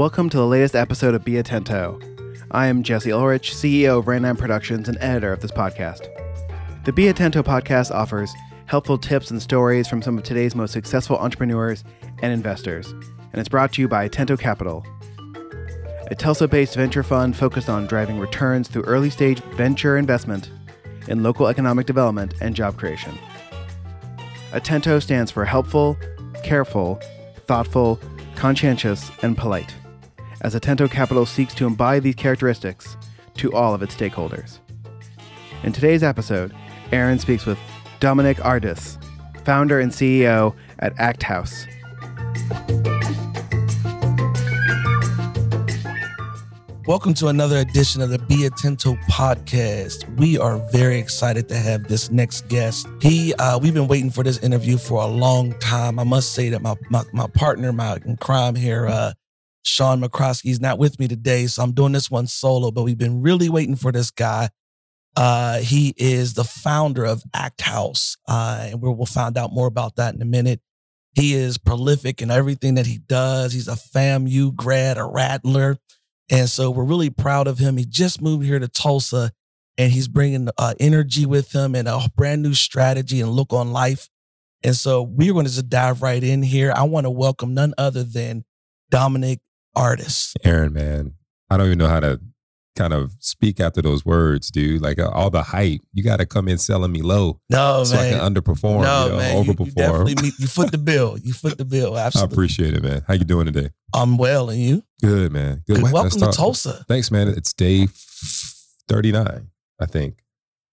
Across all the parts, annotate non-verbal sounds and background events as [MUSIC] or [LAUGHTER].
Welcome to the latest episode of Be Atento. I am Jesse Ulrich, CEO of 9 Productions and editor of this podcast. The Be Atento podcast offers helpful tips and stories from some of today's most successful entrepreneurs and investors, and it's brought to you by Atento Capital, a Tulsa based venture fund focused on driving returns through early stage venture investment in local economic development and job creation. Atento stands for helpful, careful, thoughtful, conscientious, and polite, as Atento Capital seeks to embody these characteristics to all of its stakeholders. In today's episode, Aaron speaks with Dominick Ard'is, founder and CEO at Act House. Welcome to another edition of the Be Atento podcast. We are very excited to have this next guest. He, uh, we've been waiting for this interview for a long time. I must say that my my, my partner, my crime here, uh, Sean McCroskey, is not with me today, so I'm doing this one solo. But we've been really waiting for this guy. Uh, he is the founder of Act House, uh, and we will find out more about that in a minute. He is prolific in everything that he does. He's a FAMU grad, a Rattler. And so we're really proud of him. He just moved here to Tulsa and he's bringing uh, energy with him and a brand new strategy and look on life. And so we're going to just dive right in here. I want to welcome none other than Dominick Ard'is. Aaron, man, I don't even know how to kind of speak after those words, dude. Like uh, all the hype, you got to come in selling me low. No, so man. I can underperform, no, you know, man. You- overperform. You, meet, you foot the bill. You foot the bill. [LAUGHS] Absolutely. I appreciate it, man. How you doing today? I'm well, and you? Good, man. Good. Good. Welcome to. Tulsa. Thanks, man. It's day 39, I think.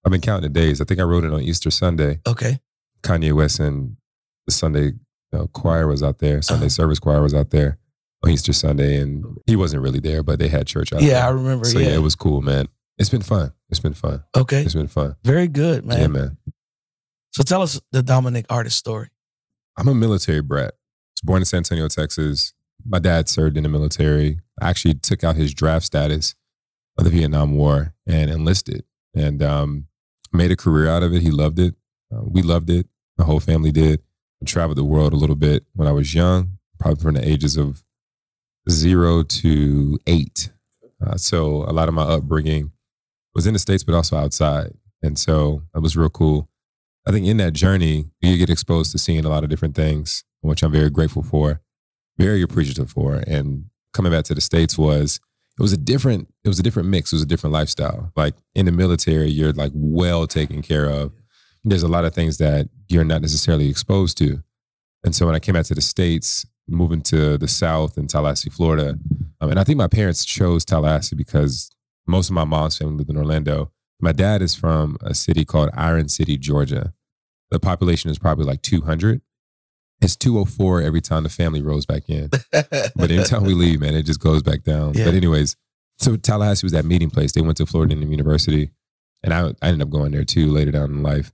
I've been counting the days. I think I wrote it on Easter Sunday. Okay. Kanye West and the Sunday you know, choir was out there. Sunday Uh-huh. service choir was out there on Easter Sunday, and he wasn't really there, but they had church out there. Yeah, I remember. So yeah. yeah, it was cool, man. It's been fun. It's been fun. okay. It's been fun. Very good, man. Yeah, man. So tell us the Dominick Ard'is story. I'm a military brat. I was born in San Antonio, Texas. My dad served in the military. I actually took out his draft status of the Vietnam War and enlisted and um, made a career out of it. He loved it. Uh, we loved it. The whole family did. I traveled the world a little bit when I was young, probably from the ages of zero to eight. Uh, so a lot of my upbringing was in the States, but also outside. And so that was real cool. I think in that journey, you get exposed to seeing a lot of different things, which I'm very grateful for, very appreciative for. And coming back to the States was it was a different, it was a different mix. It was a different lifestyle. Like in the military, you're like well taken care of. There's a lot of things that you're not necessarily exposed to. And so when I came back to the States, moving to the South in Tallahassee, Florida, um, and I think my parents chose Tallahassee because most of my mom's family lived in Orlando. My dad is from a city called Iron City, Georgia. The population is probably like 200. It's 204 every time the family rolls back in. [LAUGHS] But anytime we leave, man, it just goes back down. Yeah. But anyways, so Tallahassee was that meeting place. They went to Florida A&M University, and I, I ended up going there too later down in life.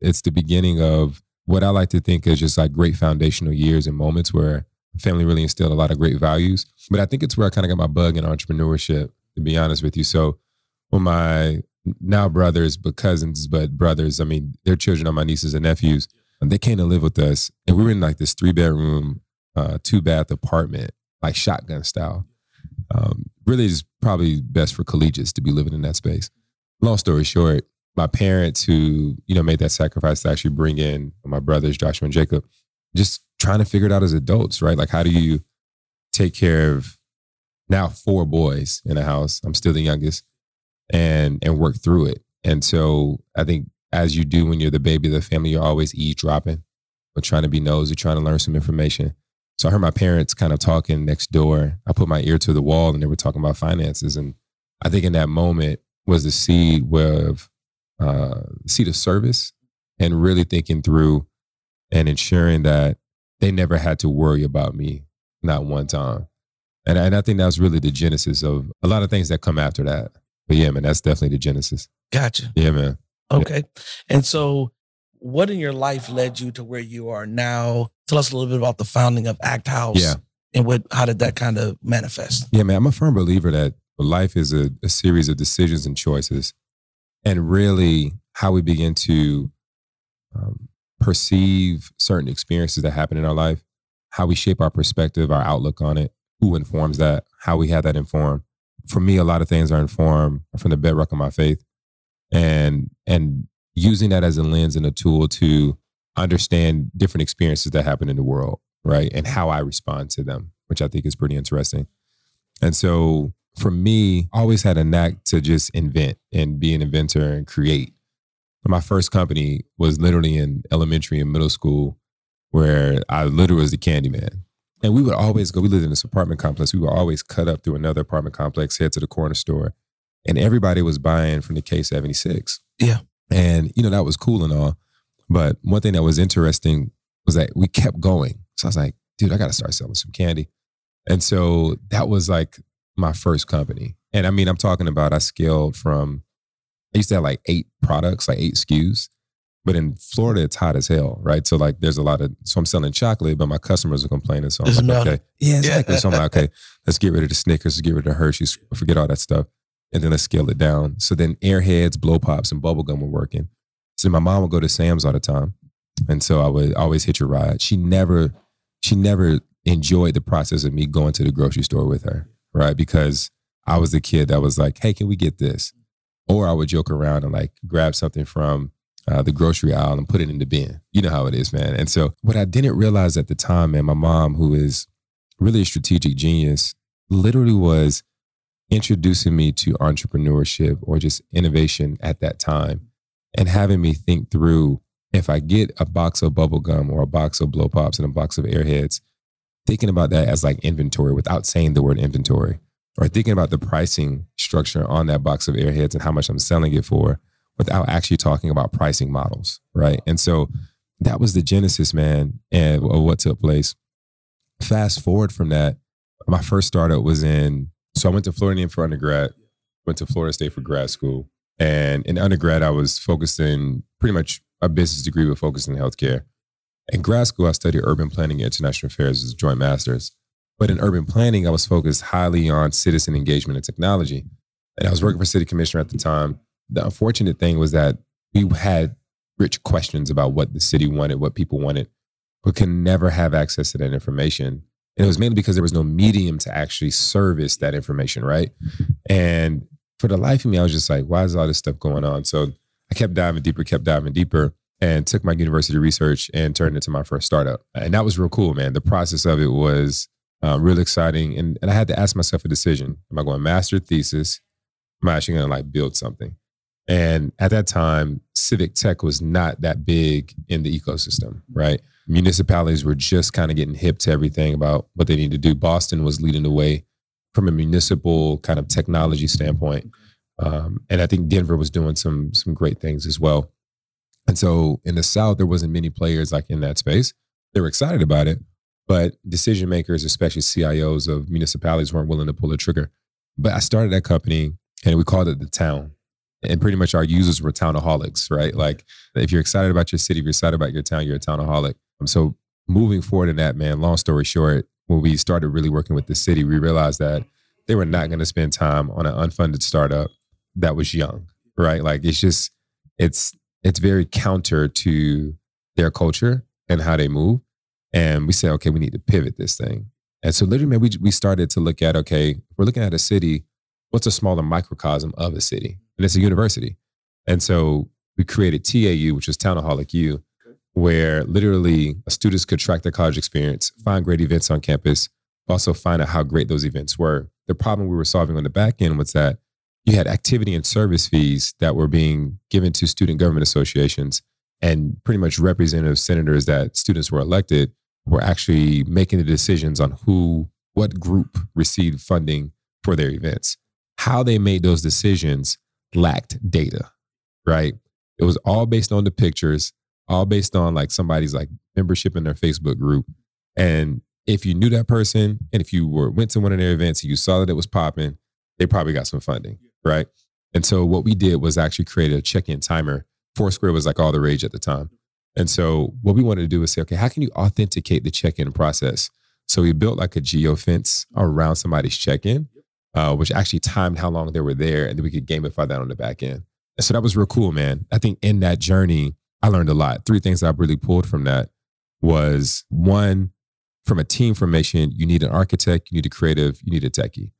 It's the beginning of what I like to think is just like great foundational years and moments where family really instilled a lot of great values. But I think it's where I kind of got my bug in entrepreneurship, to be honest with you. So when my now brothers, but cousins, but brothers, I mean, their children are my nieces and nephews, and they came to live with us. And we were in like this three bedroom, uh, two bath apartment, like shotgun style. Um, really is probably best for collegiates to be living in that space. Long story short, my parents who, you know, made that sacrifice to actually bring in my brothers, Joshua and Jacob, just trying to figure it out as adults, right? Like how do you take care of now four boys in a house? I'm still the youngest and and work through it. And so I think as you do when you're the baby of the family, you're always eavesdropping or trying to be nosy, trying to learn some information. So I heard my parents kind of talking next door. I put my ear to the wall and they were talking about finances. And I think in that moment was the seed of uh, seed of service and really thinking through and ensuring that they never had to worry about me, not one time. And, and I think that's really the genesis of a lot of things that come after that. But yeah, man, that's definitely the genesis. Gotcha. Yeah, man. Okay. And so, what in your life led you to where you are now? Tell us a little bit about the founding of Act House. Yeah. And what how did that kind of manifest? Yeah, man, I'm a firm believer that life is a, a series of decisions and choices. And really, how we begin to um, perceive certain experiences that happen in our life, how we shape our perspective, our outlook on it, who informs that, how we have that informed. For me, a lot of things are informed from the bedrock of my faith, and and using that as a lens and a tool to understand different experiences that happen in the world, right, and how I respond to them, which I think is pretty interesting. And so, for me, I always had a knack to just invent and be an inventor and create. My first company was literally in elementary and middle school, where I literally was the candy man. And we would always go, we lived in this apartment complex. We would always cut up through another apartment complex, head to the corner store. And everybody was buying from the K76. Yeah. And, you know, that was cool and all. But one thing that was interesting was that we kept going. So I was like, dude, I got to start selling some candy. And so that was like my first company. And I mean, I'm talking about I scaled from, I used to have like eight products, like eight SKUs. But in Florida, it's hot as hell, right? So like, there's a lot of. So I'm selling chocolate, but my customers are complaining. So I'm Doesn't like, matter. okay, yeah, exactly. Yeah. So I'm like, okay, let's get rid of the Snickers, let's get rid of the Hershey's, forget all that stuff, and then let's scale it down. So then Airheads, Blow Pops, and Bubblegum were working. So my mom would go to Sam's all the time, and so I would always hitch a ride. She never, she never enjoyed the process of me going to the grocery store with her, right? Because I was the kid that was like, hey, can we get this? Or I would joke around and like grab something from uh, the grocery aisle and put it in the bin. You know how it is, man. And so what I didn't realize at the time, man, my mom, who is really a strategic genius, literally was introducing me to entrepreneurship or just innovation at that time and having me think through if I get a box of bubble gum or a box of blow pops and a box of airheads, thinking about that as like inventory without saying the word inventory or thinking about the pricing structure on that box of airheads and how much I'm selling it for without actually talking about pricing models, right? And so that was the genesis, man, and of what took place. Fast forward from that, my first startup was in. So I went to Florida for undergrad, went to Florida State for grad school, and in undergrad I was focused in pretty much a business degree, but focused in healthcare. In grad school, I studied urban planning and international affairs as a joint master's. But in urban planning, I was focused highly on citizen engagement and technology. And I was working for city commissioner at the time the unfortunate thing was that we had rich questions about what the city wanted, what people wanted, but could never have access to that information. And it was mainly because there was no medium to actually service that information, right? And for the life of me, I was just like, why is all this stuff going on? So I kept diving deeper, kept diving deeper, and took my university research and turned it into my first startup. And that was real cool, man. The process of it was uh, real exciting. And, and I had to ask myself a decision. Am I going to master thesis? Am I actually going to like build something? And at that time, civic tech was not that big in the ecosystem, right? Municipalities were just kind of getting hip to everything about what they need to do. Boston was leading the way from a municipal kind of technology standpoint. Um, and I think Denver was doing some some great things as well. And so in the South, there wasn't many players like in that space. They were excited about it, but decision makers, especially CIOs of municipalities, weren't willing to pull the trigger. But I started that company and we called it the Town and pretty much our users were townaholics, right? Like if you're excited about your city, if you're excited about your town, you're a townaholic. Um, so moving forward in that, man, long story short, when we started really working with the city, we realized that they were not going to spend time on an unfunded startup that was young, right? Like it's just, it's, it's very counter to their culture and how they move. And we said, okay, we need to pivot this thing. And so literally, man, we, we started to look at, okay, we're looking at a city, what's a smaller microcosm of a city? and it's a university. And so we created TAU, which is Townaholic U, where literally students could track their college experience, find great events on campus, also find out how great those events were. The problem we were solving on the back end was that you had activity and service fees that were being given to student government associations and pretty much representative senators that students were elected were actually making the decisions on who, what group received funding for their events. How they made those decisions lacked data, right? It was all based on the pictures, all based on like somebody's like membership in their Facebook group. And if you knew that person and if you were went to one of their events and you saw that it was popping, they probably got some funding, right? And so what we did was actually create a check-in timer. Foursquare was like all the rage at the time. And so what we wanted to do was say, okay, how can you authenticate the check-in process? So we built like a geo fence around somebody's check-in uh, which actually timed how long they were there, and then we could gamify that on the back end. And so that was real cool, man. I think in that journey, I learned a lot. Three things that I really pulled from that was one, from a team formation, you need an architect, you need a creative, you need a techie,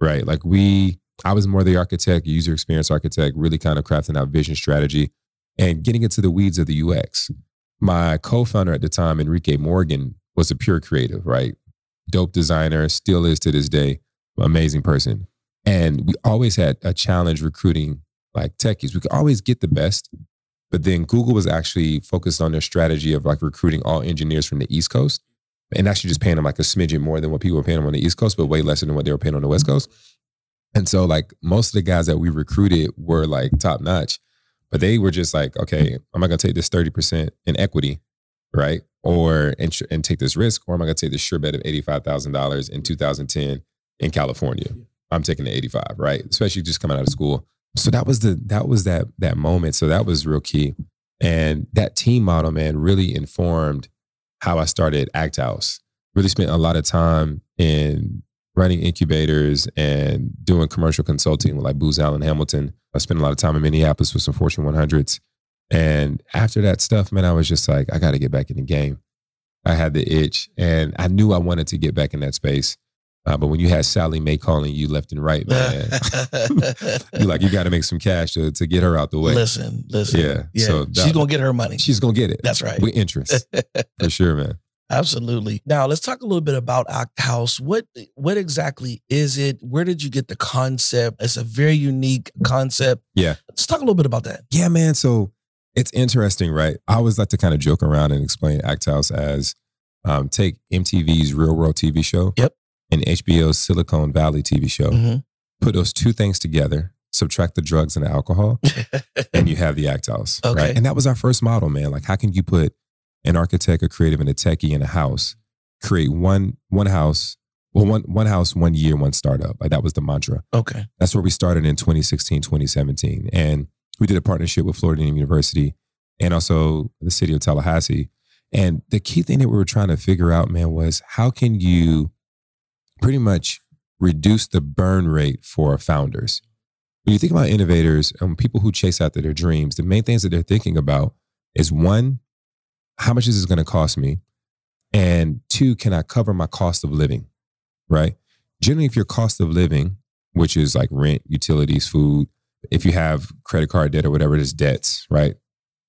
right? Like we, I was more the architect, user experience architect, really kind of crafting out vision strategy and getting into the weeds of the UX. My co-founder at the time, Enrique Morgan, was a pure creative, right? Dope designer, still is to this day, amazing person. And we always had a challenge recruiting like techies. We could always get the best, but then Google was actually focused on their strategy of like recruiting all engineers from the East Coast and actually just paying them like a smidgen more than what people were paying them on the East Coast, but way less than what they were paying on the West mm-hmm. Coast. And so like most of the guys that we recruited were like top notch, but they were just like, okay, am I gonna take this 30% in equity, right? Or and, and take this risk, or am I gonna take this sure bet of $85,000 in mm-hmm. 2010 in California? I'm taking the 85, right? Especially just coming out of school. So that was the that was that that moment. So that was real key. And that team model, man, really informed how I started Act House. Really spent a lot of time in running incubators and doing commercial consulting with like Booz Allen Hamilton. I spent a lot of time in Minneapolis with some Fortune 100s. And after that stuff, man, I was just like, I got to get back in the game. I had the itch and I knew I wanted to get back in that space. Uh, but when you had Sallie Mae calling you left and right, man, [LAUGHS] you're like you got to make some cash to, to get her out the way. Listen, listen. Yeah, yeah. so she's gonna get her money. She's gonna get it That's right. with interest [LAUGHS] for sure, man. Absolutely. Now let's talk a little bit about Act House. What what exactly is it? Where did you get the concept? It's a very unique concept. Yeah. Let's talk a little bit about that. Yeah, man. So it's interesting, right? I always like to kind of joke around and explain Act House as um, take MTV's Real World TV show, Yep. and HBO's Silicon Valley TV show. Mhm. Put those two things together, subtract the drugs and the alcohol, [LAUGHS] and you have the Act House. Okay. Right? And that was our first model, man. Like, how can you put an architect, a creative, and a techie in a house, create one one house, well, one one house, one year, one startup. Like that was the mantra. okay. That's where we started in 2016, 2017. And we did a partnership with Florida University and also the city of Tallahassee. And the key thing that we were trying to figure out, man, was how can you pretty much reduce the burn rate for founders? When you think about innovators and people who chase after their dreams, the main things that they're thinking about is one, how much is this going to cost me? And two, can I cover my cost of living? Right? Generally, if your cost of living which is like rent, utilities, food. If you have credit card debt or whatever it is, debts, right?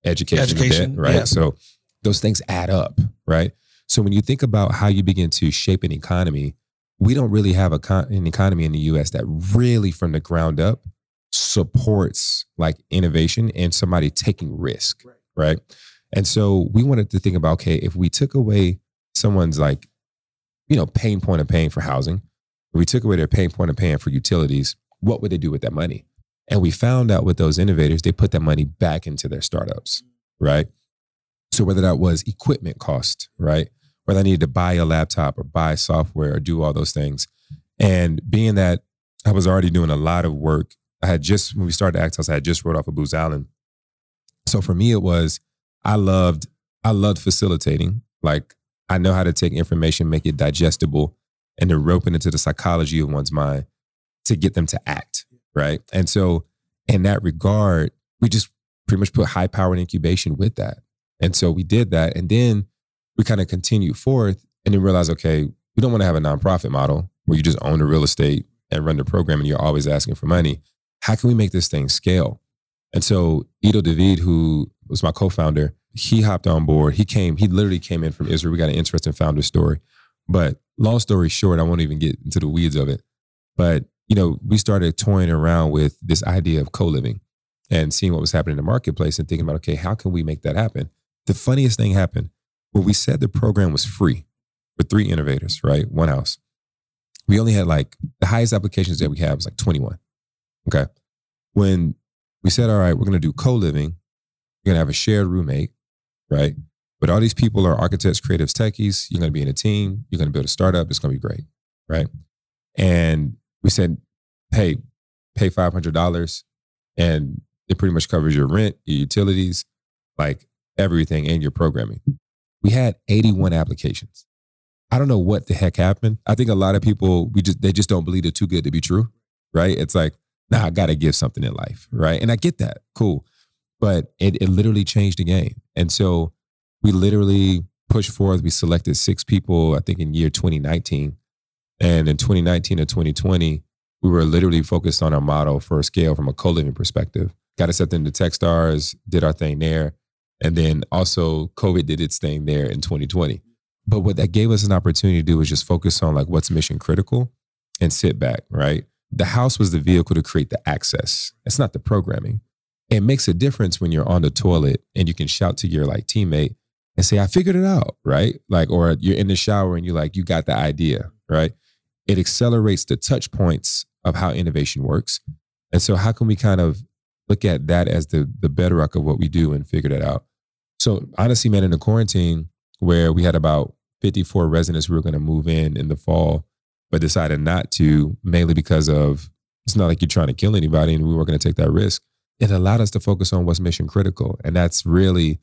Education, Education, debt, right? yeah. So those things add up, right? So when you think about how you begin to shape an economy, we don't really have a con- an economy in the US that really from the ground up supports like innovation and somebody taking risk, right? And so we wanted to think about okay, if we took away someone's like, you know, pain point of paying for housing, if we took away their pain point of paying for utilities, what would they do with that money? And we found out with those innovators, they put that money back into their startups, mm. right? So whether that was equipment cost, right? Whether I needed to buy a laptop or buy software or do all those things. And being that I was already doing a lot of work, I had just, when we started Act House, I had just wrote off of Booz Allen. So for me, it was, I loved, I loved facilitating. Like I know how to take information, make it digestible, and then rope it into the psychology of one's mind to get them to act, right? And so in that regard, we just pretty much put high powered incubation with that. And so we did that. And then we kind of continued forth and then realized, okay, we don't want to have a nonprofit model where you just own the real estate and run the program and you're always asking for money. How can we make this thing scale? And so Ido David, who was my co-founder, he hopped on board. He came, he literally came in from Israel. We got an interesting founder story. But long story short, I won't even get into the weeds of it. But, you know, we started toying around with this idea of co-living and seeing what was happening in the marketplace and thinking about, okay, how can we make that happen? The funniest thing happened when we said the program was free for three innovators, right? One house. We only had like the highest applications that we had was like 21. Okay. When we said, all right, we're going to do co-living, you're going to have a shared roommate, right? But all these people are architects, creatives, techies. You're going to be in a team. You're going to build a startup. It's going to be great, right? And we said, hey, pay $500 and it pretty much covers your rent, your utilities, like everything and your programming. We had 81 applications. I don't know what the heck happened. I think a lot of people, we just, they just don't believe it too good to be true, right? It's like, nah, I got to give something in life, right? And I get that. Cool. But it, it literally changed the game. And so we literally pushed forth. We selected six people, I think, in year 2019. And in 2019 and 2020, we were literally focused on our model for scale from a co living perspective. Got accepted into Techstars, did our thing there. And then also, COVID did its thing there in 2020. But what that gave us an opportunity to do was just focus on like what's mission critical and sit back, right? The house was the vehicle to create the access. It's not the programming. It makes a difference when you're on the toilet and you can shout to your like teammate and say, I figured it out, right? Like, or you're in the shower and you're like, you got the idea, right? It accelerates the touch points of how innovation works. And so how can we kind of look at that as the the bedrock of what we do and figure that out? So honestly, man, in the quarantine where we had about 54 residents we were going to move in in the fall, but decided not to, mainly because of it's not like you're trying to kill anybody and we weren't going to take that risk. It allowed us to focus on what's mission critical. And that's really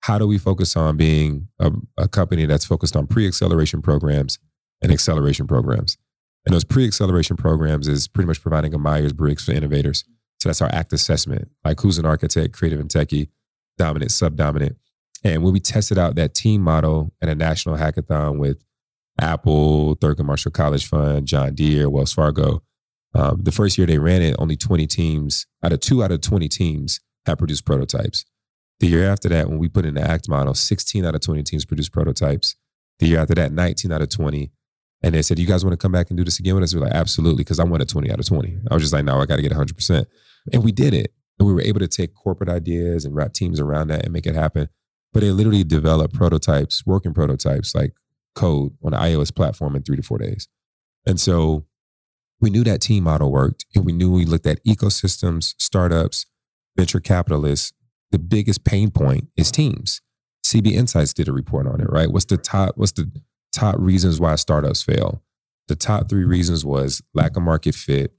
how do we focus on being a, a company that's focused on pre acceleration programs and acceleration programs? And those pre acceleration programs is pretty much providing a Myers Briggs for innovators. So that's our ACT assessment, like who's an architect, creative and techie, dominant, subdominant. And when we tested out that team model at a national hackathon with Apple, Thurgood Marshall College Fund, John Deere, Wells Fargo, um, the first year they ran it, only 20 teams out of two out of 20 teams had produced prototypes. The year after that, when we put in the ACT model, 16 out of 20 teams produced prototypes. The year after that, 19 out of 20. And they said, You guys want to come back and do this again with us? We are like, Absolutely, because I wanted 20 out of 20. I was just like, No, I got to get 100%. And we did it. And we were able to take corporate ideas and wrap teams around that and make it happen. But they literally developed prototypes, working prototypes like code on the iOS platform in three to four days. And so we knew that team model worked. And we knew we looked at ecosystems, startups, venture capitalists. The biggest pain point is teams. CB Insights did a report on it, right? What's the top, what's the top reasons why startups fail? The top three reasons was lack of market fit,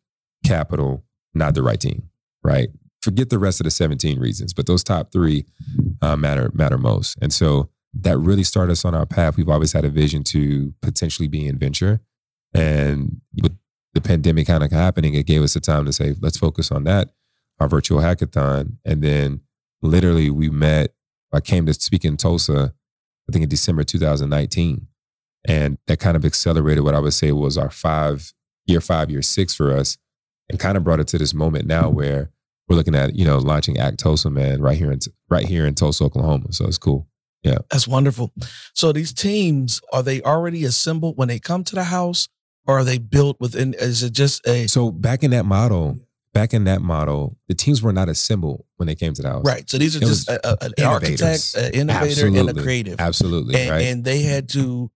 capital, not the right team, right? Forget the rest of the 17 reasons, but those top three uh, matter matter most. And so that really started us on our path. We've always had a vision to potentially be in venture. And with the pandemic kind of happening, it gave us the time to say, let's focus on that, our virtual hackathon. And then literally we met, I came to speak in Tulsa, I think in December 2019. And that kind of accelerated what I would say was our five year five, year six for us and kind of brought it to this moment now where we're looking at, you know, launching Act Tulsa, man, right here in right here in Tulsa, Oklahoma. So it's cool. Yeah. That's wonderful. So these teams, are they already assembled when they come to the house? Or are they built within is it just a so back in that model, back in that model, the teams were not assembled when they came to the house. Right. So these are it just a, a, an architect, an innovator, Absolutely. and a creative. Absolutely. And, right. and they had to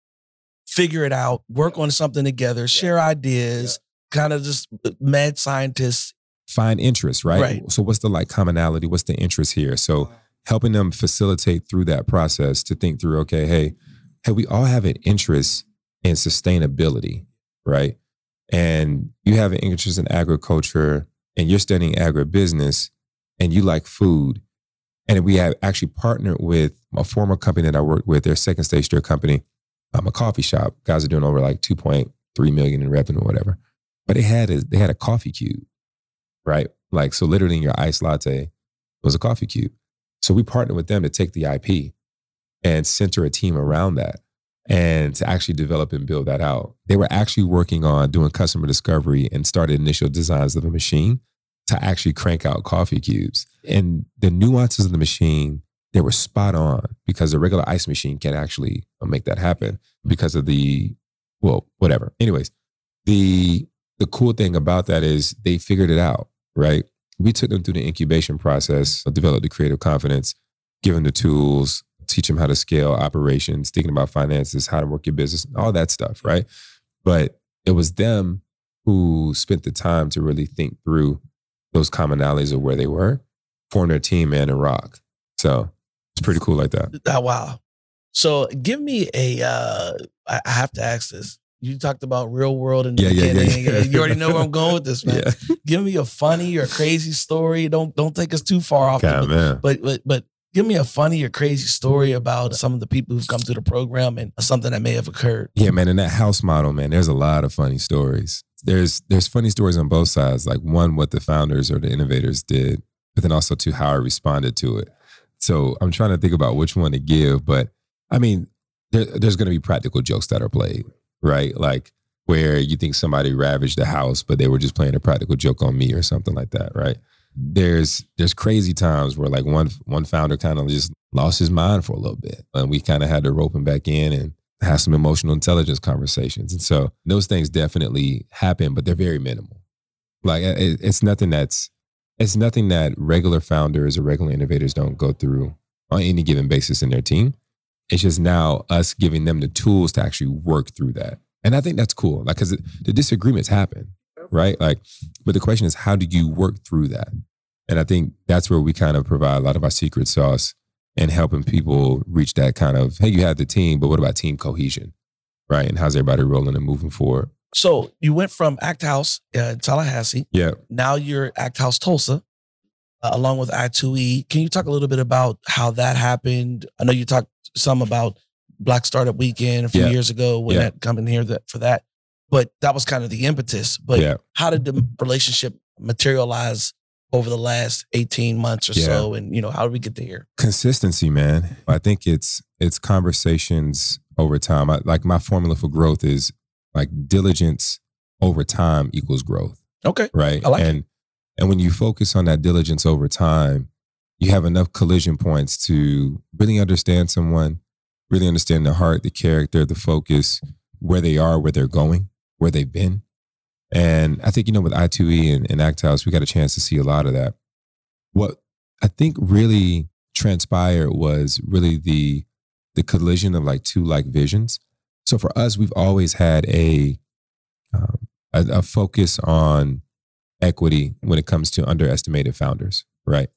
figure it out, work on something together, share ideas, kind of just mad scientists. Find interest, right? Right. So what's the like commonality? What's the interest here? So helping them facilitate through that process to think through, okay, hey, hey, we all have an interest in sustainability, right? And you have an interest in agriculture and you're studying agribusiness and you like food. And we have actually partnered with a former company that I worked with, their second stage, their company, um, a coffee shop. Guys are doing over like 2.3 million in revenue or whatever. But they had a they had a coffee cube, right? Like so literally in your iced latte was a coffee cube. So we partnered with them to take the IP and center a team around that and to actually develop and build that out. They were actually working on doing customer discovery and started initial designs of a machine to actually crank out coffee cubes. And the nuances of the machine they were spot on because a regular ice machine can't actually uh, make that happen because of the well whatever anyways the the cool thing about that is they figured it out right we took them through the incubation process developed the creative confidence give them the tools teach them how to scale operations thinking about finances how to work your business all that stuff right but it was them who spent the time to really think through those commonalities of where they were form their team and rock so it's pretty cool like that. Oh, wow. So give me a. Uh, I have to ask this. You talked about real world in the yeah, beginning. Yeah, yeah, you already know where I'm going with this, man. [LAUGHS] Yeah. Give me a funny or crazy story. Don't don't take us too far off. God, man. But but but give me a funny or crazy story about some of the people who've come to the program and something that may have occurred. Yeah, man. In that house model, man, there's a lot of funny stories. There's there's funny stories on both sides. Like one, what the founders or the innovators did, but then also to how I responded to it. So I'm trying to think about which one to give. But I mean, there, there's going to be practical jokes that are played, right? Like where you think somebody ravaged the house, but they were just playing a practical joke on me or something like that, right? There's there's crazy times where like one one founder kind of just lost his mind for a little bit, and we kind of had to rope him back in and have some emotional intelligence conversations. And so those things definitely happen, but they're very minimal. Like it, it's nothing that's it's nothing that regular founders or regular innovators don't go through on any given basis in their team. It's just now us giving them the tools to actually work through that. And I think that's cool. Like, cause the disagreements happen, right? Like, but the question is, how do you work through that? And I think that's where we kind of provide a lot of our secret sauce and helping people reach that kind of, hey, you have the team, but what about team cohesion? Right. And how's everybody rolling and moving forward? So you went from Act House uh, in Tallahassee. Yeah. Now you're Act House Tulsa, uh, along with I2E. Can you talk a little bit about how that happened? I know you talked some about Black Startup Weekend a few Yeah. years ago when Yeah. that coming here that for that, but that was kind of the impetus. But Yeah. how did the relationship materialize over the last 18 months or Yeah. so? And you know, how did we get to here? Consistency, man. I think it's it's conversations over time. I, like my formula for growth is like diligence over time equals growth. Okay. right? I like it. and and when you focus on that diligence over time, you have enough collision points to really understand someone, really understand the heart, the character, the focus, where they are, where they're going, where they've been. And I think, you know, with I2E and, and we got a chance to see a lot of that. What I think really transpired was really the the collision of like two like visions. So for us, we've always had a um, a, a focus on equity when it comes to underestimated founders, right?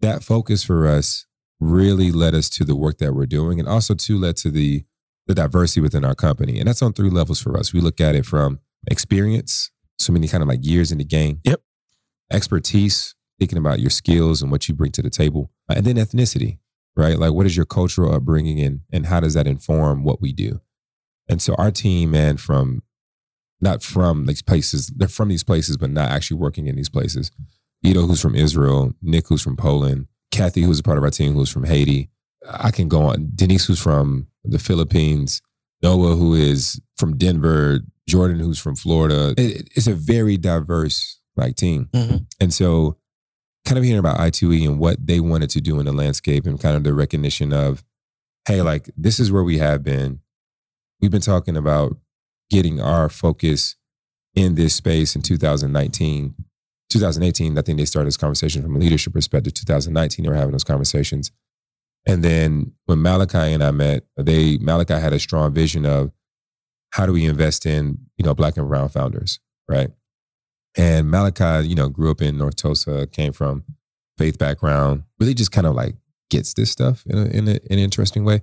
That focus for us really led us to the work that we're doing and also too led to the the diversity within our company. And that's on three levels for us. We look at it from experience, so many kind of like years in the game. Yep. Expertise, thinking about your skills and what you bring to the table. Uh, And then ethnicity, right? Like what is your cultural upbringing and and how does that inform what we do? And so our team, man, from not from these places, they're from these places, but not actually working in these places. Ido, who's from Israel, Nick, who's from Poland, Kathy, who's a part of our team, who's from Haiti. I can go on. Denise, who's from the Philippines, Noah, who is from Denver, Jordan, who's from Florida. It- it's a very diverse like team. Mhm. And so kind of hearing about I2E and what they wanted to do in the landscape and kind of the recognition of, hey, like this is where we have been. We've been talking about getting our focus in this space in 2019. 2018, I think they started this conversation from a leadership perspective. 2019, they were having those conversations. And then when Malachi and I met, they Malachi had a strong vision of how do we invest in, you know, black and brown founders, right? And Malachi, you know, grew up in North Tulsa, came from faith background, really just kind of like gets this stuff in, a, in, a, in an interesting way.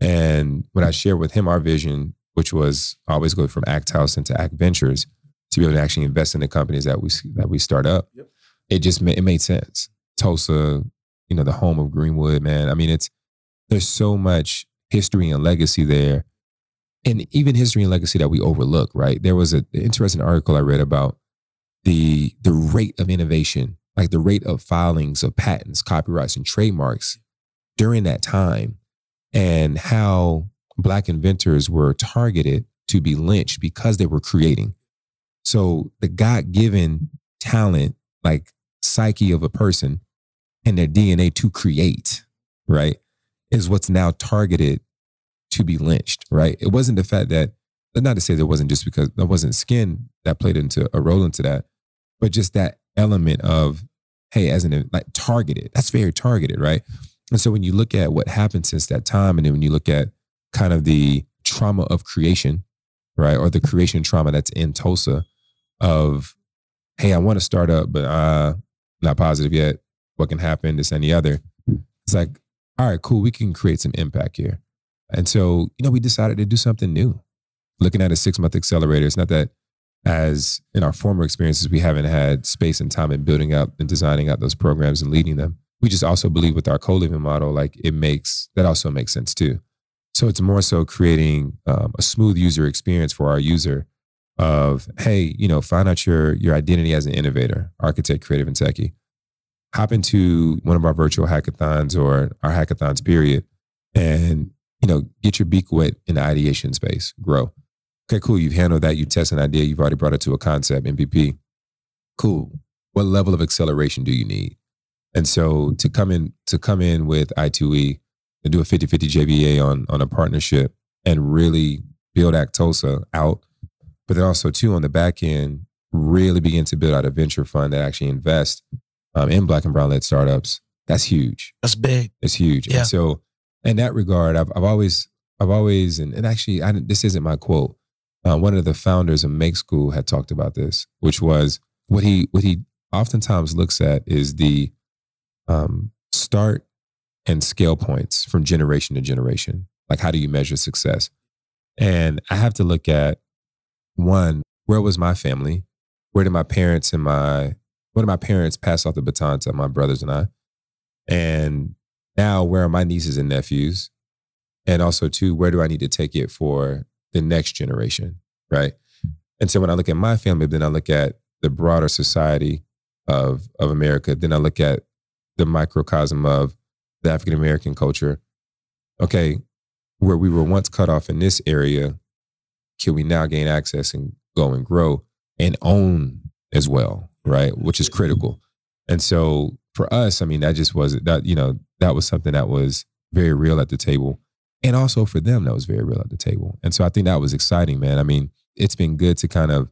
And when I shared with him our vision, which was always go from Act House into Act Ventures to be able to actually invest in the companies that we that we start up, Yep. it just made, it made sense. Tulsa, you know, the home of Greenwood, man. I mean, it's there's so much history and legacy there, and even history and legacy that we overlook. Right? There was an interesting article I read about the the rate of innovation, like the rate of filings of patents, copyrights, and trademarks during that time, and how black inventors were targeted to be lynched because they were creating. So the God given talent, like psyche of a person and their DNA to create, right, is what's now targeted to be lynched, right? It wasn't the fact that, not to say there wasn't just because there wasn't skin that played into a role into that, but just that element of, hey, as an like targeted, that's very targeted, right? And so when you look at what happened since that time, and then when you look at kind of the trauma of creation, right, or the creation trauma that's in Tulsa, of, hey, I want to start up, but uh, not positive yet. What can happen? This and the other. It's like, all right, cool. We can create some impact here. And so, you know, we decided to do something new. Looking at a six month accelerator, it's not that as in our former experiences, we haven't had space and time in building out and designing out those programs and leading them. We just also believe with our co living model, like it makes that also makes sense too. So it's more so creating um, a smooth user experience for our user of, hey, you know, find out your your identity as an innovator, architect, creative, and techie. Hop into one of our virtual hackathons or our hackathons period and you know, get your beak wet in the ideation space, grow. Okay, cool. You've handled that. You test an idea. You've already brought it to a concept, MVP. Cool. What level of acceleration do you need? And so to come in to come in with I2E and do a 50-50 JVA on on a partnership and really build Act Tulsa out, but then also too on the back end, really begin to build out a venture fund that actually invests um, in black and brown led startups. That's huge. That's big. It's huge. Yeah. And so in that regard, I've, I've always, I've always, and, and actually, I, didn't- this isn't my quote. Uh, one of the founders of Make School had talked about this, which was what he, what he oftentimes looks at is the um, start and scale points from generation to generation. Like, how do you measure success? And I have to look at one, where was my family? Where did my parents and my, where of my parents passed off the baton to my brothers and I? And now where are my nieces and nephews? And also, too, where do I need to take it for the next generation? Right. And so when I look at my family, then I look at the broader society of, of America, then I look at the microcosm of the African American culture. Okay, where we were once cut off in this area, can we now gain access and go and grow and own as well? Right. Which is critical. And so for us, I mean, that just wasn't that, you know, that was something that was very real at the table. And also for them, that was very real at the table. And so I think that was exciting, man. I mean, it's been good to kind of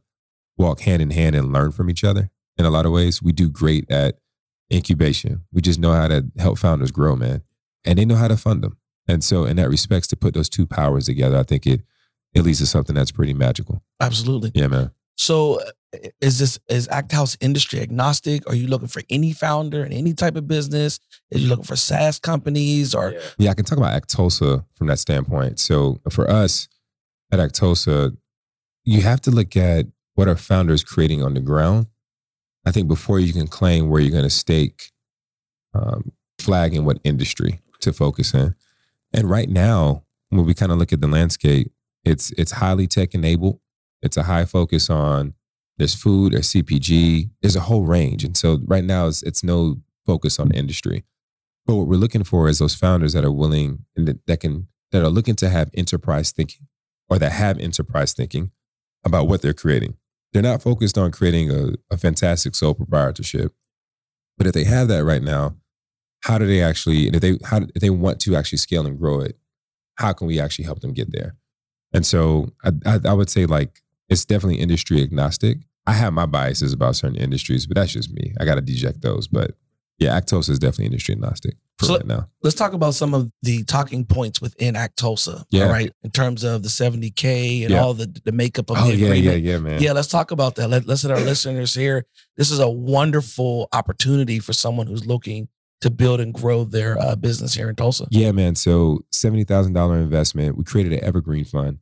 walk hand in hand and learn from each other in a lot of ways. We do great at incubation. We just know how to help founders grow, man. And they know how to fund them. And so in that respects, to put those two powers together, I think it it leads to something that's pretty magical. Absolutely. Yeah, man. So is this is Act House industry agnostic? Are you looking for any founder in any type of business? Are you looking for SaaS companies or Yeah, I can talk about Act Tulsa from that standpoint. So for us at Act Tulsa, you have to look at what are founders creating on the ground. I think before you can claim where you're going to stake, um, flag in what industry to focus in. And right now, when we kind of look at the landscape, it's it's highly tech enabled. It's a high focus on there's food, there's CPG, there's a whole range. And so right now, it's, it's no focus on industry. But what we're looking for is those founders that are willing and that, that can that are looking to have enterprise thinking or that have enterprise thinking about what they're creating. They're not focused on creating a, a fantastic sole proprietorship. But if they have that right now, how do they actually if they how if they want to actually scale and grow it, how can we actually help them get there? And so I, I, I would say like it's definitely industry agnostic. I have my biases about certain industries, but that's just me. I got to deject those. But yeah, Act Tulsa is definitely industry agnostic for So- right now. let's talk about some of the talking points within Act Tulsa. Yeah. All right. In terms of the 70K and Yeah. all the the makeup of Oh the yeah, agreement. yeah, yeah, man. Yeah, let's talk about that. Let, let's let our listeners hear. This is a wonderful opportunity for someone who's looking to build and grow their uh, business here in Tulsa. Yeah, man. So seventy thousand dollar investment. We created an evergreen fund,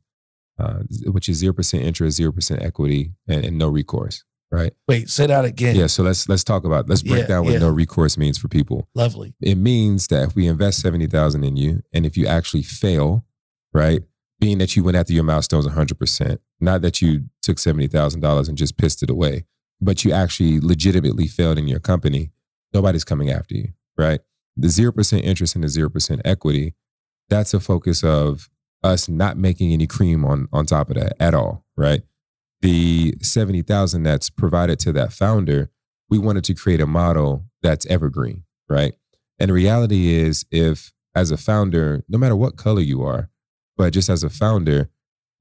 uh, which is zero percent interest, zero percent equity, and, and no recourse. Right. Wait, say that again. Yeah. So let's let's talk about let's break Yeah, down what yeah. no recourse means for people. Lovely. It means that if we invest seventy thousand in you, and if you actually fail, right, being that you went after your milestones one hundred percent, not that you took seventy thousand dollars and just pissed it away, but you actually legitimately failed in your company, nobody's coming after you, right? The zero percent interest and the zero percent equity, that's a focus of us not making any cream on on top of that at all, right? The seventy thousand that's provided to that founder, we wanted to create a model that's evergreen, right? And the reality is, if as a founder, no matter what color you are, but just as a founder,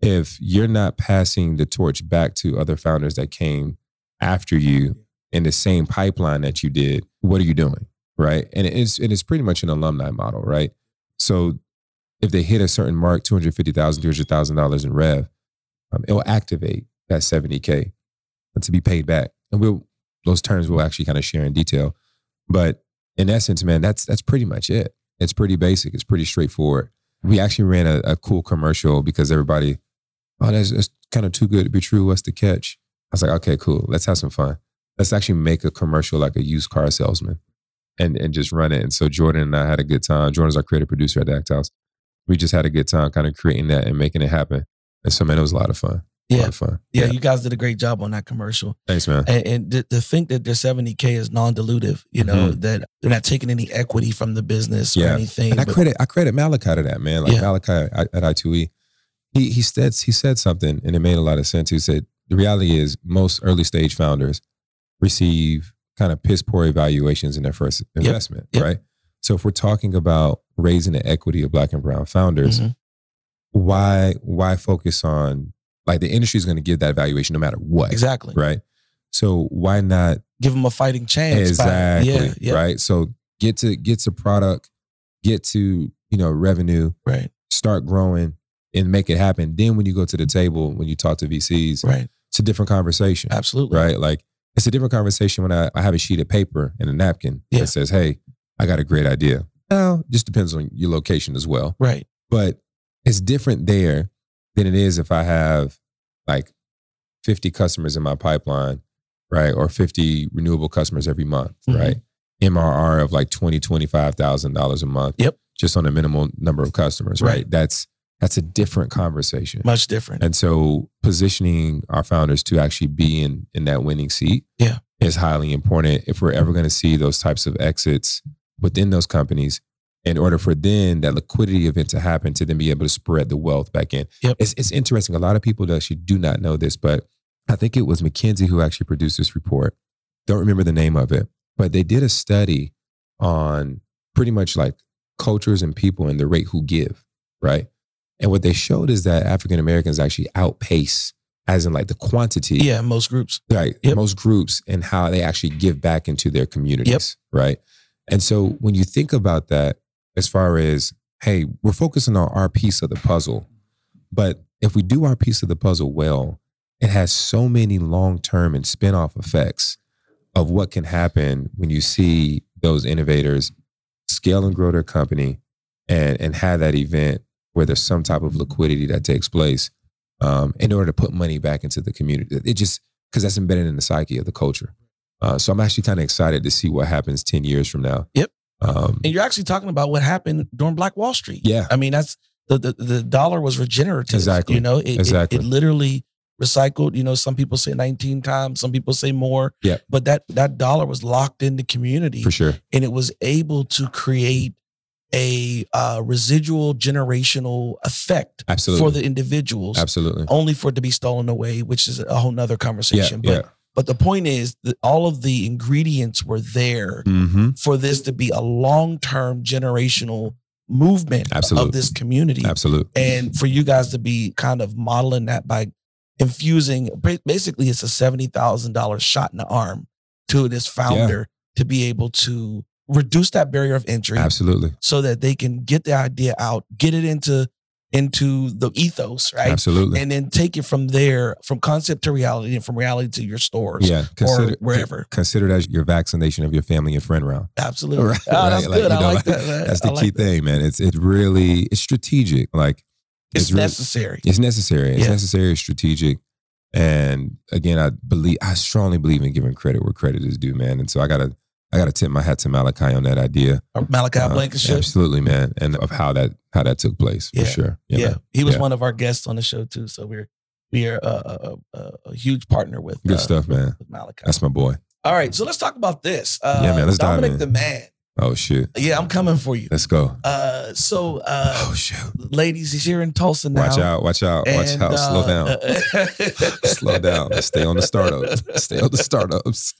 if you're not passing the torch back to other founders that came after you in the same pipeline that you did, what are you doing? Right. And it's it is pretty much an alumni model, right? So if they hit a certain mark, $250,000, $300,000 in rev, um, it'll activate that 70K to be paid back. And we'll those terms we'll actually kind of share in detail. But in essence, man, that's that's pretty much it. It's pretty basic. It's pretty straightforward. We actually ran a, a cool commercial because everybody, oh, that's, that's kind of too good to be true. What's the catch? I was like, okay, cool. Let's have some fun. Let's actually make a commercial like a used car salesman and, and just run it. And so Jordan and I had a good time. Jordan's our creative producer at the Act House. We just had a good time kind of creating that and making it happen. And so, man, it was a lot of fun. A Yeah. lot of fun. Yeah, you guys did a great job on that commercial. Thanks, man. And, and to, to think that their 70K is non dilutive, you know, that they're not taking any equity from the business or Mm-hmm. Yeah. anything. And I but- credit I credit Malachi to that, man. Like Yeah. Malachi at at I2E, he he said he said something and it made a lot of sense. He said the reality is most early stage founders receive kind of piss poor evaluations in their first investment, Yep. right? So if we're talking about raising the equity of black and brown founders, Mhm. why why focus on like the industry is going to give that valuation no matter what, Exactly. right? So why not Give them a fighting chance. by- exactly yeah, yeah. right? So get to get to product, get to you know revenue, Right. start growing, and make it happen. Then when you go to the table, when you talk to VCs, Right. it's a different conversation, Absolutely. right? Like it's a different conversation when I, I have a sheet of paper and a napkin Yeah. that says, "Hey, I got a great idea." Now, just depends on your location as well, Right. but it's different there than it is if I have like 50 customers in my pipeline, right? Or 50 renewable customers every month, Mhm. right? MRR of like 20, $25,000 a month. Yep. Just on a minimal number of customers, right? Right. That's that's a different conversation. Much different. And so positioning our founders to actually be in in that winning seat Yeah. is highly important if we're ever going to see those types of exits within those companies in order for then that liquidity event to happen to then be able to spread the wealth back in. Yep. It's, it's interesting. A lot of people actually do not know this, but I think it was McKinsey who actually produced this report. Don't remember the name of it, but they did a study on pretty much like cultures and people and the rate who give, right? And what they showed is that African Americans actually outpace, as in like the quantity, yeah, most groups. right? Yep. Most groups and how they actually give back into their communities, right? And so when you think about that, as far as hey, we're focusing on our piece of the puzzle, but if we do our piece of the puzzle well, it has so many long term and spin off effects of what can happen when you see those innovators scale and grow their company and and have that event where there's some type of liquidity that takes place um, in order to put money back into the community. It just because that's embedded in the psyche of the culture. Uh, so I'm actually kind of excited to see what happens 10 years from now. Yep. Um, And you're actually talking about what happened during Black Wall Street. Yeah. I mean, that's the the, the dollar was regenerative. Exactly. You know, it, it- Exactly. it, literally recycled. You know, some people say 19 times, some people say more. Yeah. But that that dollar was locked in the community for sure. and it was able to create a uh, residual generational effect Absolutely. for the individuals, Absolutely. only for it to be stolen away, which is a whole nother Yeah. conversation. but Yeah. But the point is that all of the ingredients were there Mm-hmm. for this to be a long-term generational movement Absolutely. of this community Absolutely. and for you guys to be kind of modeling that by infusing basically it's a $70,000 shot in the arm to this founder to be able to reduce that barrier of entry Absolutely. so that they can get the idea out get it into into the ethos right Absolutely. and then take it from there from concept to reality and from reality to your stores yeah. or wherever Consider that your vaccination of your family and friend round. absolutely Right, Ah, that's. Like, good i know, like that. [LAUGHS] That's the like key that. thing, man. It's it really it's strategic. Like it's, really- necessary It's necessary. It's Yeah. necessary. It's strategic. And again, I believe I strongly believe in giving credit where credit is due, man. And so I gotta I gotta tip my hat to Malachi on that idea. malachi Uh, blankenship absolutely, man, and of how that how that took place for sure. You yeah, know? he was Yeah. one of our guests on the show too. So we're we are a, a, a, a huge partner with Good uh, stuff, man. with Malachi. That's my boy. All right, so let's talk about this. Uh, Yeah, man, let's dive Dominick in. the man. Oh shit. Yeah, I'm coming for you. Let's go. Uh, so, uh, Oh shoot. ladies, he's here in Tulsa now. Watch out. Watch out. Watch And, out. Slow uh, down. [LAUGHS] Slow down. Stay on the startups. Stay on the startups.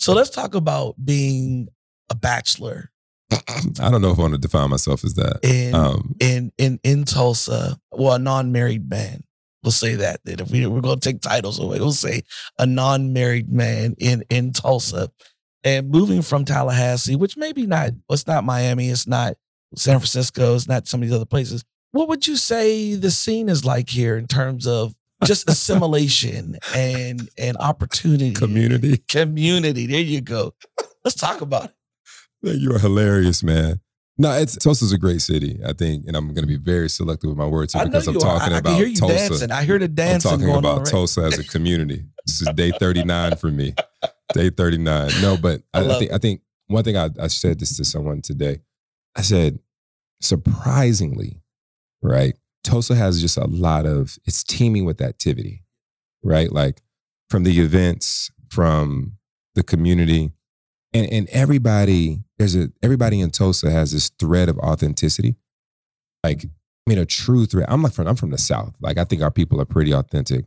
So let's talk about being a bachelor [CLEARS THROAT] I don't know if I want to define myself as that. in Um, in in in Tulsa. Well, a non-married man. We'll say that. Then if we, we're going to take titles away, we'll say a non-married man in in Tulsa, and moving from Tallahassee, which maybe not. It's not Miami. It's not San Francisco. It's not some of these other places. What would you say the scene is like here in terms of just assimilation and and opportunity, community. community? There you go. Let's talk about it. You are hilarious, man. No, it's Tulsa's a great city, I think, and I'm going to be very selective with my words here because I'm talking I, I about hear Tulsa. dancing. I hear the I'm talking going about on. right? Tulsa as a community. This is day 39 for me. Day 39. No, but [LAUGHS] I I, think I think one thing I, I said this to someone today. I said, surprisingly, right? Tulsa has just a lot of it's teeming with activity. right? Like from the events, from the community, and and everybody there's a everybody in Tulsa has this thread of authenticity. Like, I mean, a true thread. I'm like from I'm from the South. Like, I think our people are pretty authentic.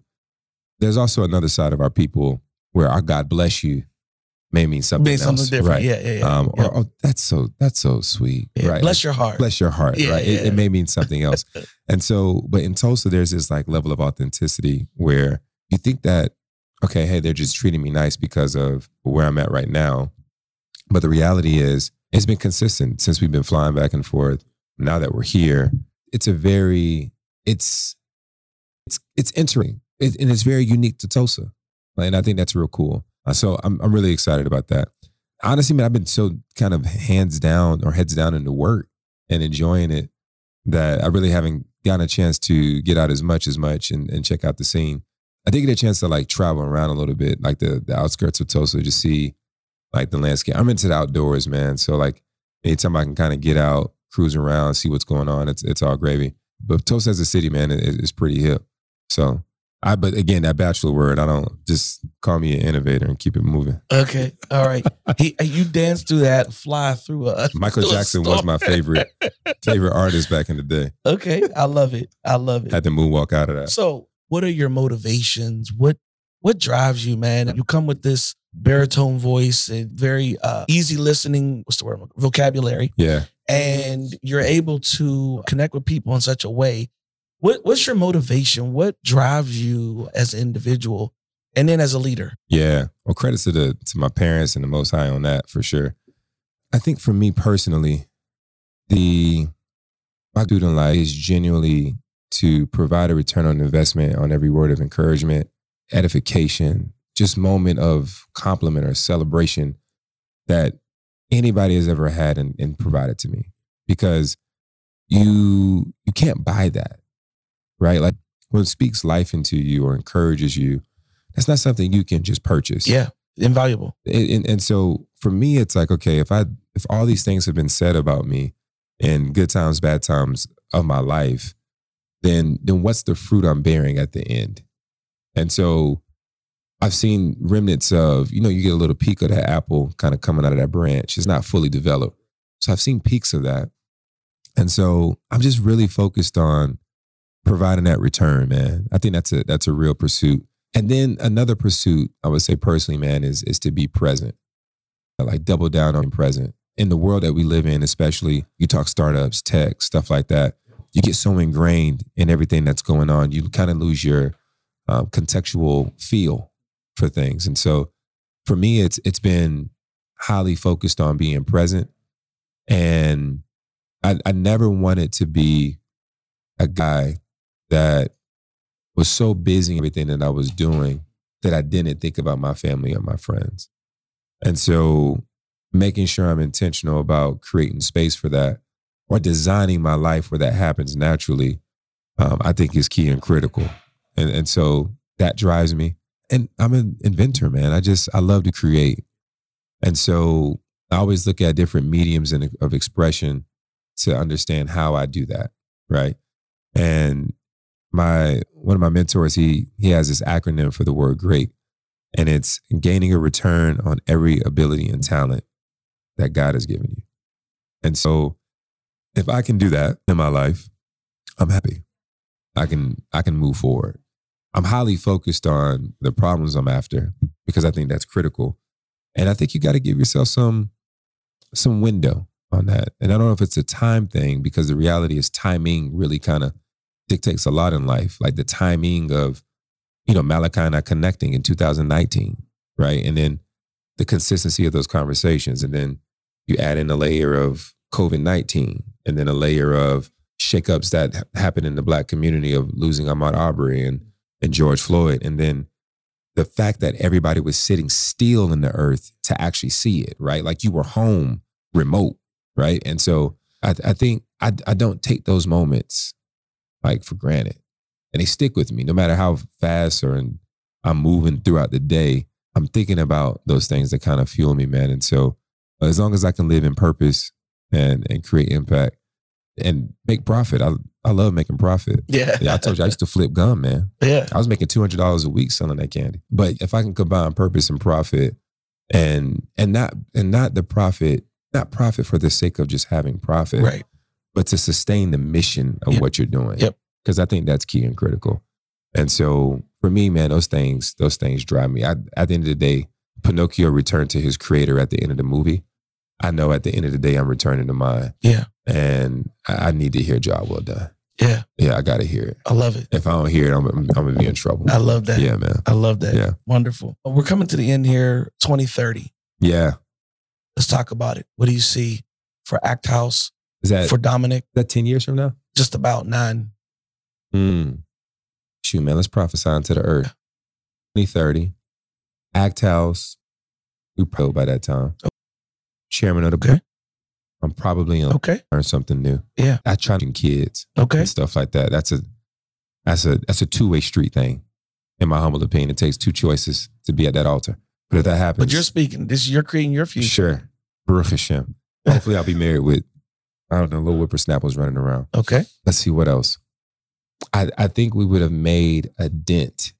There's also another side of our people where our God bless you may mean something Mean something else, different. right? Yeah, yeah, yeah. Um, yeah. or, oh, that's so that's so sweet, Yeah. right? Bless Like, your heart. bless your heart, Yeah, right? It, it may mean something else. [LAUGHS] and so, but in Tulsa, there's this like level of authenticity where you think that, okay, hey, they're just treating me nice because of where I'm at right now. But the reality is, it's been consistent since we've been flying back and forth. Now that we're here, it's a very, it's, it's, it's interesting, it, and it's very unique to Tulsa, and I think that's real cool. Uh, So I'm, I'm really excited about that. Honestly, man, I've been so kind of hands down or heads down into work and enjoying it that I really haven't gotten a chance to get out as much as much and, and check out the scene. I did get a chance to like travel around a little bit, like the the outskirts of Tulsa, just see like the landscape. I'm into the outdoors, man. So like anytime I can kind of get out, cruise around, see what's going on, it's it's all gravy. But Tulsa as a city, man, is, pretty hip. So I, but again, that bachelor word, I don't just call me an innovator and keep it moving. Okay. All right. [LAUGHS] he, you danced through that, fly through a Michael [LAUGHS] Jackson was my favorite favorite artist back in the day. Okay. I love it. I love it. Had to moonwalk out of that. So, what are your motivations? What what drives you, man? You come with this baritone voice and very uh, easy listening. What's the word? Vocabulary, Yeah. and you're able to connect with people in such a way. What what's your motivation? What drives you as an individual, and then as a leader? Yeah. Well, credit to the to my parents and the Most High on that for sure. I think for me personally, the my dude in life is genuinely to provide a return on investment on every word of encouragement, edification, just moment of compliment or celebration that anybody has ever had and, and provided to me. Because you you can't buy that, right? Like when it speaks life into you or encourages you, that's not something you can just purchase. Yeah, invaluable. And, and, and so for me, it's like, okay, if I if all these things have been said about me in good times, bad times of my life, then then what's the fruit I'm bearing at the end? And so I've seen remnants of, you know, you get a little peak of that apple kind of coming out of that branch. It's not fully developed. So I've seen peaks of that. And so I'm just really focused on providing that return, man. I think that's a that's a real pursuit. And then another pursuit, I would say personally, man, is is to be present. Like double down on present. In the world that we live in, especially you talk startups, tech, stuff like that, you get so ingrained in everything that's going on, you kind of lose your um, contextual feel for things. And so for me, it's it's been highly focused on being present. And I, I never wanted to be a guy that was so busy in everything that I was doing that I didn't think about my family or my friends. And so making sure I'm intentional about creating space for that or designing my life where that happens naturally, um, I think is key and critical. And, and so that drives me. And I'm an inventor, man. I just, I love to create. And so I always look at different mediums in, of expression to understand how I do that. Right. And my one of my mentors, he he has this acronym for the word great. And it's gaining a return on every ability and talent that God has given you. And so if I can do that in my life, I'm happy. I can I can move forward. I'm highly focused on the problems I'm after because I think that's critical. And I think you got to give yourself some some window on that. And I don't know if it's a time thing because the reality is timing really kind of dictates a lot in life. Like the timing of, you know, Malachi and I connecting in 2019, right? And then the consistency of those conversations. And then you add in a layer of COVID 19 and then a layer of shakeups that ha- happened in the black community of losing Ahmaud Arbery and, and George Floyd. And then the fact that everybody was sitting still in the earth to actually see it, right? Like you were home remote, right? And so I, I think I, I don't take those moments like for granted. And they stick with me no matter how fast or I'm moving throughout the day. I'm thinking about those things that kind of fuel me, man. And so as long as I can live in purpose and, and create impact, and make profit. I I love making profit. Yeah. Yeah, I told you I used to flip gum, man. Yeah. I was making two hundred dollars a week selling that candy. But if I can combine purpose and profit, and and not and not the profit, not profit for the sake of just having profit, Right. But to sustain the mission of Yep. what you're doing. Yep. Because I think that's key and critical. And so for me, man, those things, those things drive me. I, at the end of the day, Pinocchio returned to his creator at the end of the movie. I know at the end of the day, I'm returning to mine. Yeah. And I, I need to hear job well done. Yeah. Yeah, I got to hear it. I love it. If I don't hear it, I'm, I'm, going to be in trouble. I love that. Yeah, man. I love that. Yeah. Wonderful. We're coming to the end here, 2030. Yeah. Let's talk about it. What do you see for Act House, Is that, for Dominick? that 10 years from now? Just about nine. Mm. Shoot, man, let's prophesy into the earth. 2030, Act House, we pro by that time. Chairman of the Okay. board. I'm probably gonna Okay. learn something new. Yeah. I try to kids Okay. and stuff like that. That's a that's a that's a two way street thing. In my humble opinion, it takes two choices to be at that altar. But if that happens, But you're speaking. This you're creating your future. sure. Baruch Hashem. Hopefully, I'll be married with I don't know little mm. whippersnappers running around. Okay. let's see what else. I, I think we would have made a dent,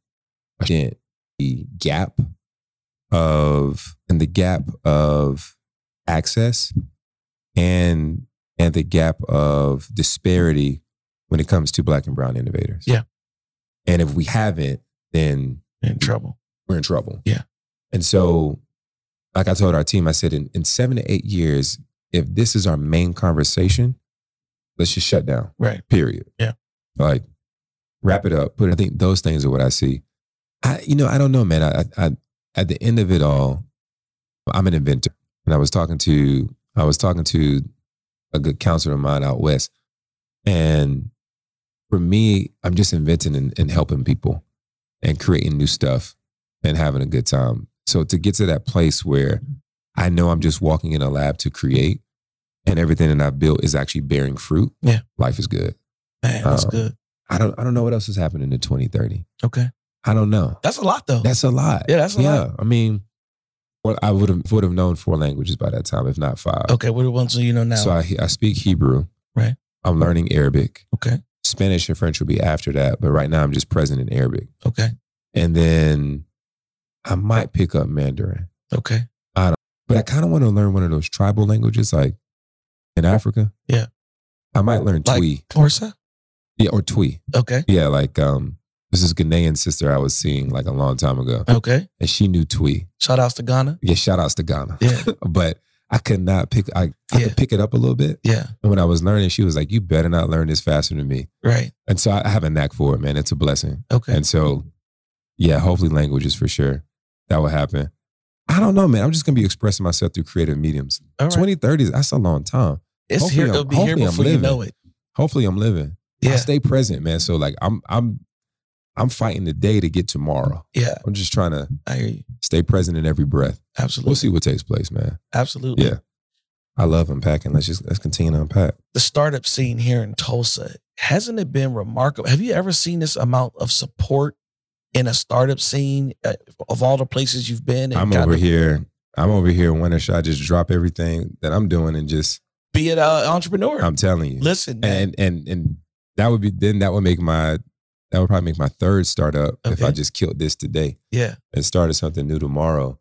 a dent, the gap of and the gap of access and and the gap of disparity when it comes to black and brown innovators. Yeah. And if we haven't, then In trouble. we're in trouble. Yeah. And so, like I told our team, I said in, in seven to eight years, if this is our main conversation, let's just shut down Right. period. Yeah. Like wrap it up. But I think those things are what I see. I, you know, I don't know, man. I, I, at the end of it all, I'm an inventor. And I was talking to, I was talking to a good counselor of mine out west. And for me, I'm just inventing and, and helping people and creating new stuff and having a good time. So to get to that place where I know I'm just walking in a lab to create and everything that I've built is actually bearing fruit. Yeah. Life is good. Man, that's Um, good. I don't I don't know what else is happening in 2030. Okay. I don't know. That's a lot though. That's a lot. Yeah, that's a lot. yeah. lot. I mean, well, I would have would have known four languages by that time, if not five. okay. What are the ones you know now? So I I speak Hebrew. Right. I'm learning Arabic. okay. Spanish and French will be after that, but right now I'm just present in Arabic. Okay. And then I might pick up Mandarin. Okay. I don't, But I kind of want to learn one of those tribal languages like in Africa. Yeah. I might learn Like- Twi. Orsa? Yeah, or Twi. Okay. Yeah, like um this is Ghanaian sister I was seeing like a long time ago. Okay. And she knew Twi. Shout outs to Ghana. Yeah, shout outs to Ghana. Yeah. [LAUGHS] but I could not pick I, I Yeah. could pick it up a little bit. Yeah. And when I was learning, she was like, You better not learn this faster than me. Right. And so I I have a knack for it, man. It's a blessing. Okay. And so, yeah, hopefully languages for sure. That will happen. I don't know, man. I'm just gonna be expressing myself through creative mediums. All right. 2030, that's a long time. It's hopefully here. I'm- It'll be here I'm before you living. know it. Hopefully I'm living. I Yeah. stay present, man. So like I'm I'm I'm fighting the day to get tomorrow. Yeah. I'm just trying to I hear you. stay present in every breath. Absolutely. We'll see what takes place, man. Absolutely. Yeah. I love unpacking. Let's just let's continue to unpack. The startup scene here in Tulsa, hasn't it been remarkable? Have you ever seen this amount of support in a startup scene uh, of all the places you've been? and I'm over to here. I'm over here wondering should I just drop everything that I'm doing and just Be an uh, entrepreneur. I'm telling you. Listen, man. and and and that would be then that would make my that would probably make my third startup if I just killed this today yeah. and started something new tomorrow.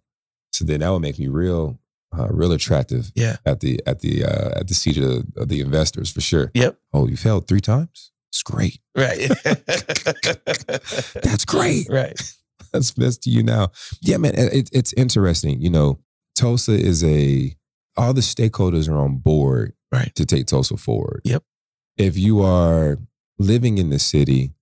So then that would make me real, uh, real attractive Yeah. at the at the uh, at the seat of, of the investors for sure. Yep. Oh, you failed three times. It's great. Right. That's great. right. [LAUGHS] [LAUGHS] That's best to you now. Yeah, man. It, it's interesting. You know, Tulsa is a all the stakeholders are on board Right. to take Tulsa forward. Yep. If you are living in the city,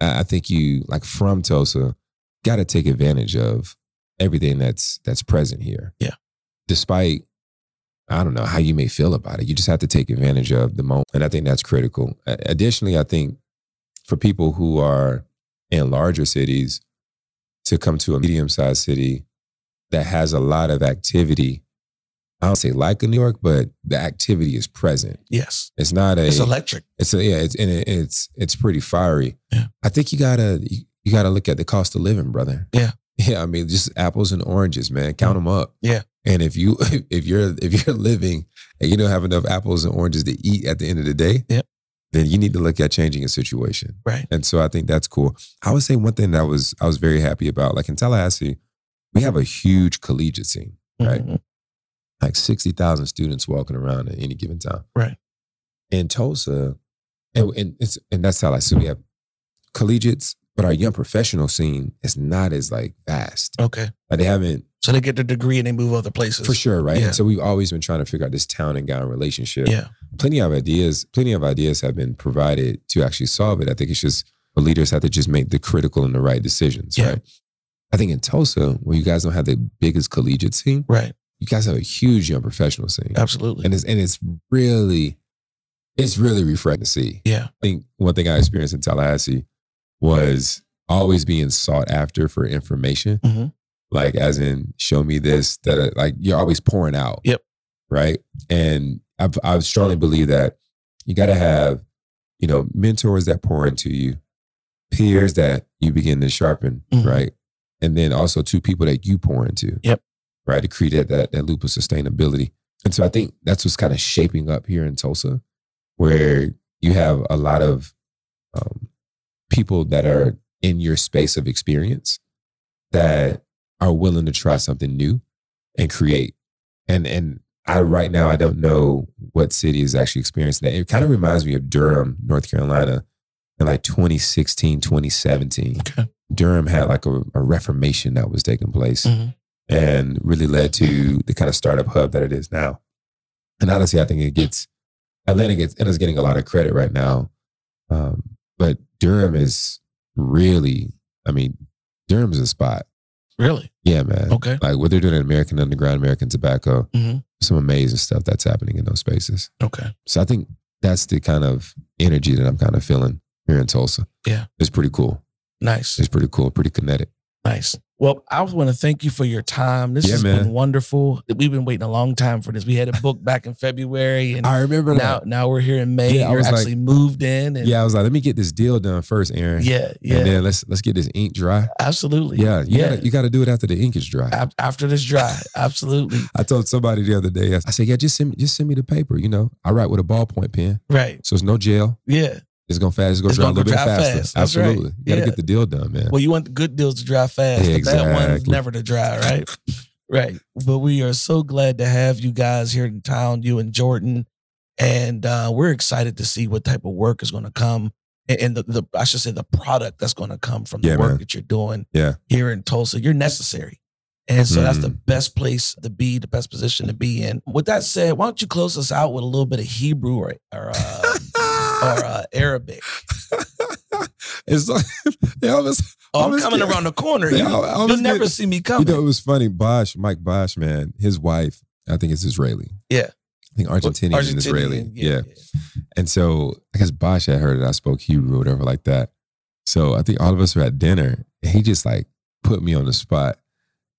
I I think you like from Tulsa, got to take advantage of everything that's that's present here. Yeah. Despite I don't know how you may feel about it, you just have to take advantage of the moment, and I think that's critical. Additionally, I think for people who are in larger cities to come to a medium-sized city that has a lot of activity. I don't say like a New York, but the activity is present. Yes. It's not a. It's electric. It's a, yeah. It's and it, it's it's pretty fiery. Yeah. I think you gotta you, you gotta look at the cost of living, brother. Yeah. Yeah, I mean, just apples and oranges, man. Count them up. Yeah. And if you [LAUGHS] if you're if you're living and you don't have enough apples and oranges to eat at the end of the day, Yep. then you need to look at changing your situation. Right. And so I think that's cool. I would say one thing that was I was very happy about, like in Tallahassee, we have a huge collegiate scene, right? Mhm. Like sixty thousand students walking around at any given time. Right. In Tulsa, and, and it's and that's Tallahassee. We have collegiates, but our young professional scene is not as like vast. Okay. Like they haven't So they get their degree and they move other places. for sure, right? Yeah. And so we've always been trying to figure out this town and gown relationship. Yeah. Plenty of ideas, plenty of ideas have been provided to actually solve it. I think it's just the leaders have to just make the critical and the right decisions, Yeah. right? I think in Tulsa, where you guys don't have the biggest collegiate scene, Right. you guys have a huge young professional scene. Absolutely. And it's and it's really, it's really refreshing to see. yeah. I think one thing I experienced in Tallahassee was always being sought after for information. Mhm. Like, as in, show me this, that like you're always pouring out. Yep. Right. And I've I strongly believe that you got to have, you know, mentors that pour into you, peers that you begin to sharpen. Mhm. Right. And then also two people that you pour into. Yep. Right. To create that, that, that loop of sustainability. And so I think that's what's kind of shaping up here in Tulsa, where you have a lot of um, people that are in your space of experience that are willing to try something new and create. And and I right now I don't know what city is actually experiencing that. It kind of reminds me of Durham, North Carolina, in like 2016, 2017. Okay. Durham had like a, a reformation that was taking place Mhm. and really led to the kind of startup hub that it is now. And honestly, I think it gets Atlanta gets and is getting a lot of credit right now. Um, but Durham is really, I mean, Durham's a spot. Really? Yeah, man. Okay. Like what they're doing at American Underground, American Tobacco, Mhm. some amazing stuff that's happening in those spaces. Okay. So I think that's the kind of energy that I'm kind of feeling here in Tulsa. Yeah. It's pretty cool. Nice. It's pretty cool, pretty kinetic. Nice. Well, I want to thank you for your time. This Yeah, has man. been wonderful. We've been waiting a long time for this. We had a book back in February, and I remember now now we're here in May. Yeah, I You're was like- actually moved in, and Yeah, I was like, let me get this deal done first, Aaron. yeah, yeah, And then let's let's get this ink dry. absolutely. Yeah, you yeah. gotta you gotta do it after the ink is dry. Af- After this dry, absolutely [LAUGHS] I told somebody the other day, I said, yeah, just send me just send me the paper. You know, I write with a ballpoint pen, right. so it's no jail. Yeah. It's gonna fast. It's going It's to dry a gonna little bit faster. fast. That's right. Absolutely, you got to Yeah. get the deal done, man. Well, you want the good deals to drive fast. The bad ones Exactly. never to dry, right? [LAUGHS] right. But we are so glad to have you guys here in town, you and Jordan. And uh, we're excited to see what type of work is going to come and, the, the I should say the product that's going to come from the Yeah, work man. that you're doing Yeah. here in Tulsa. You're necessary. And so that's the Mm. best place to be, the best position to be in. With that said, why don't you close us out with a little bit of Hebrew or or, uh, or uh, Arabic? [LAUGHS] it's like [LAUGHS] they. Oh, I'm coming around the corner. Yeah, You, will was never see me You coming. know, it was funny. Bosch, Mike Bosch, man, his wife, I think it's Israeli. Yeah. I think Argentinian, and Israeli. Yeah. And so I guess Bosch had heard that I spoke Hebrew or whatever like that. So I think all of us were at dinner and he just like put me on the spot.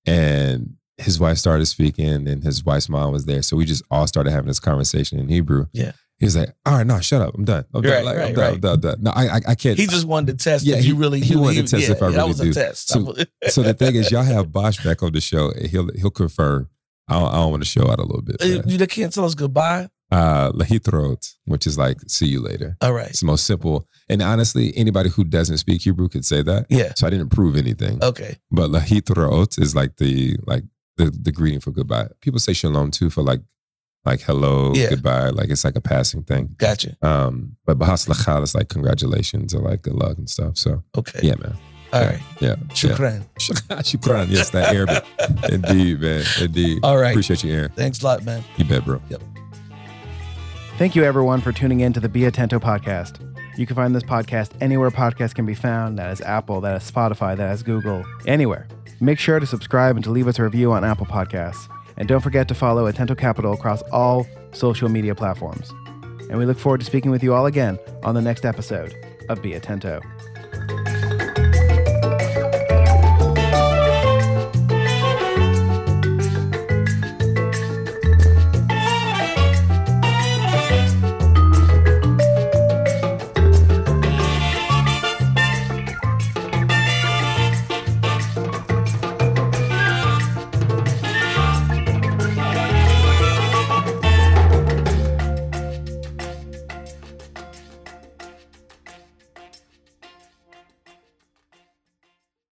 And his wife started speaking and his wife's mom was there. So we just all started having this conversation in Hebrew. Yeah. He was like, all right, no, shut up. I'm done. I'm Right, done. Like, I'm right, done. I'm done. I'm done. No, I, I, I can't. He just wanted to test Yeah, if he- you really he wanted to test yeah, if I that really was do. a test. So- [LAUGHS] so the thing is, y'all have Bosch back on the show and he'll, he'll confirm. I don't, I don't want to show out a little bit. Uh, you they can't tell us goodbye. Uh, Lahitrot, which is like, see you later. All right. It's the most simple. And honestly, anybody who doesn't speak Hebrew could say that. Yeah. So I didn't prove anything. Okay. But lahitraot is like the like the the greeting for goodbye. People say shalom too for like like hello, Yeah. goodbye. Like it's like a passing thing. Gotcha. Um, but bahas lachal is like congratulations or like good luck and stuff. So Okay. yeah, man. All right. Yeah. Shukran. [LAUGHS] Shukran. Yes, that Arabic. Indeed, man. Indeed. All right. Appreciate you, Aaron. Thanks a lot, man. You bet, bro. Yep. Thank you, everyone, for tuning in to the Be Atento podcast. You can find this podcast anywhere podcasts can be found. That is Apple, that is Spotify, that is Google, anywhere. Make sure to subscribe and to leave us a review on Apple Podcasts. And don't forget to follow Atento Capital across all social media platforms. And we look forward to speaking with you all again on the next episode of Be Atento.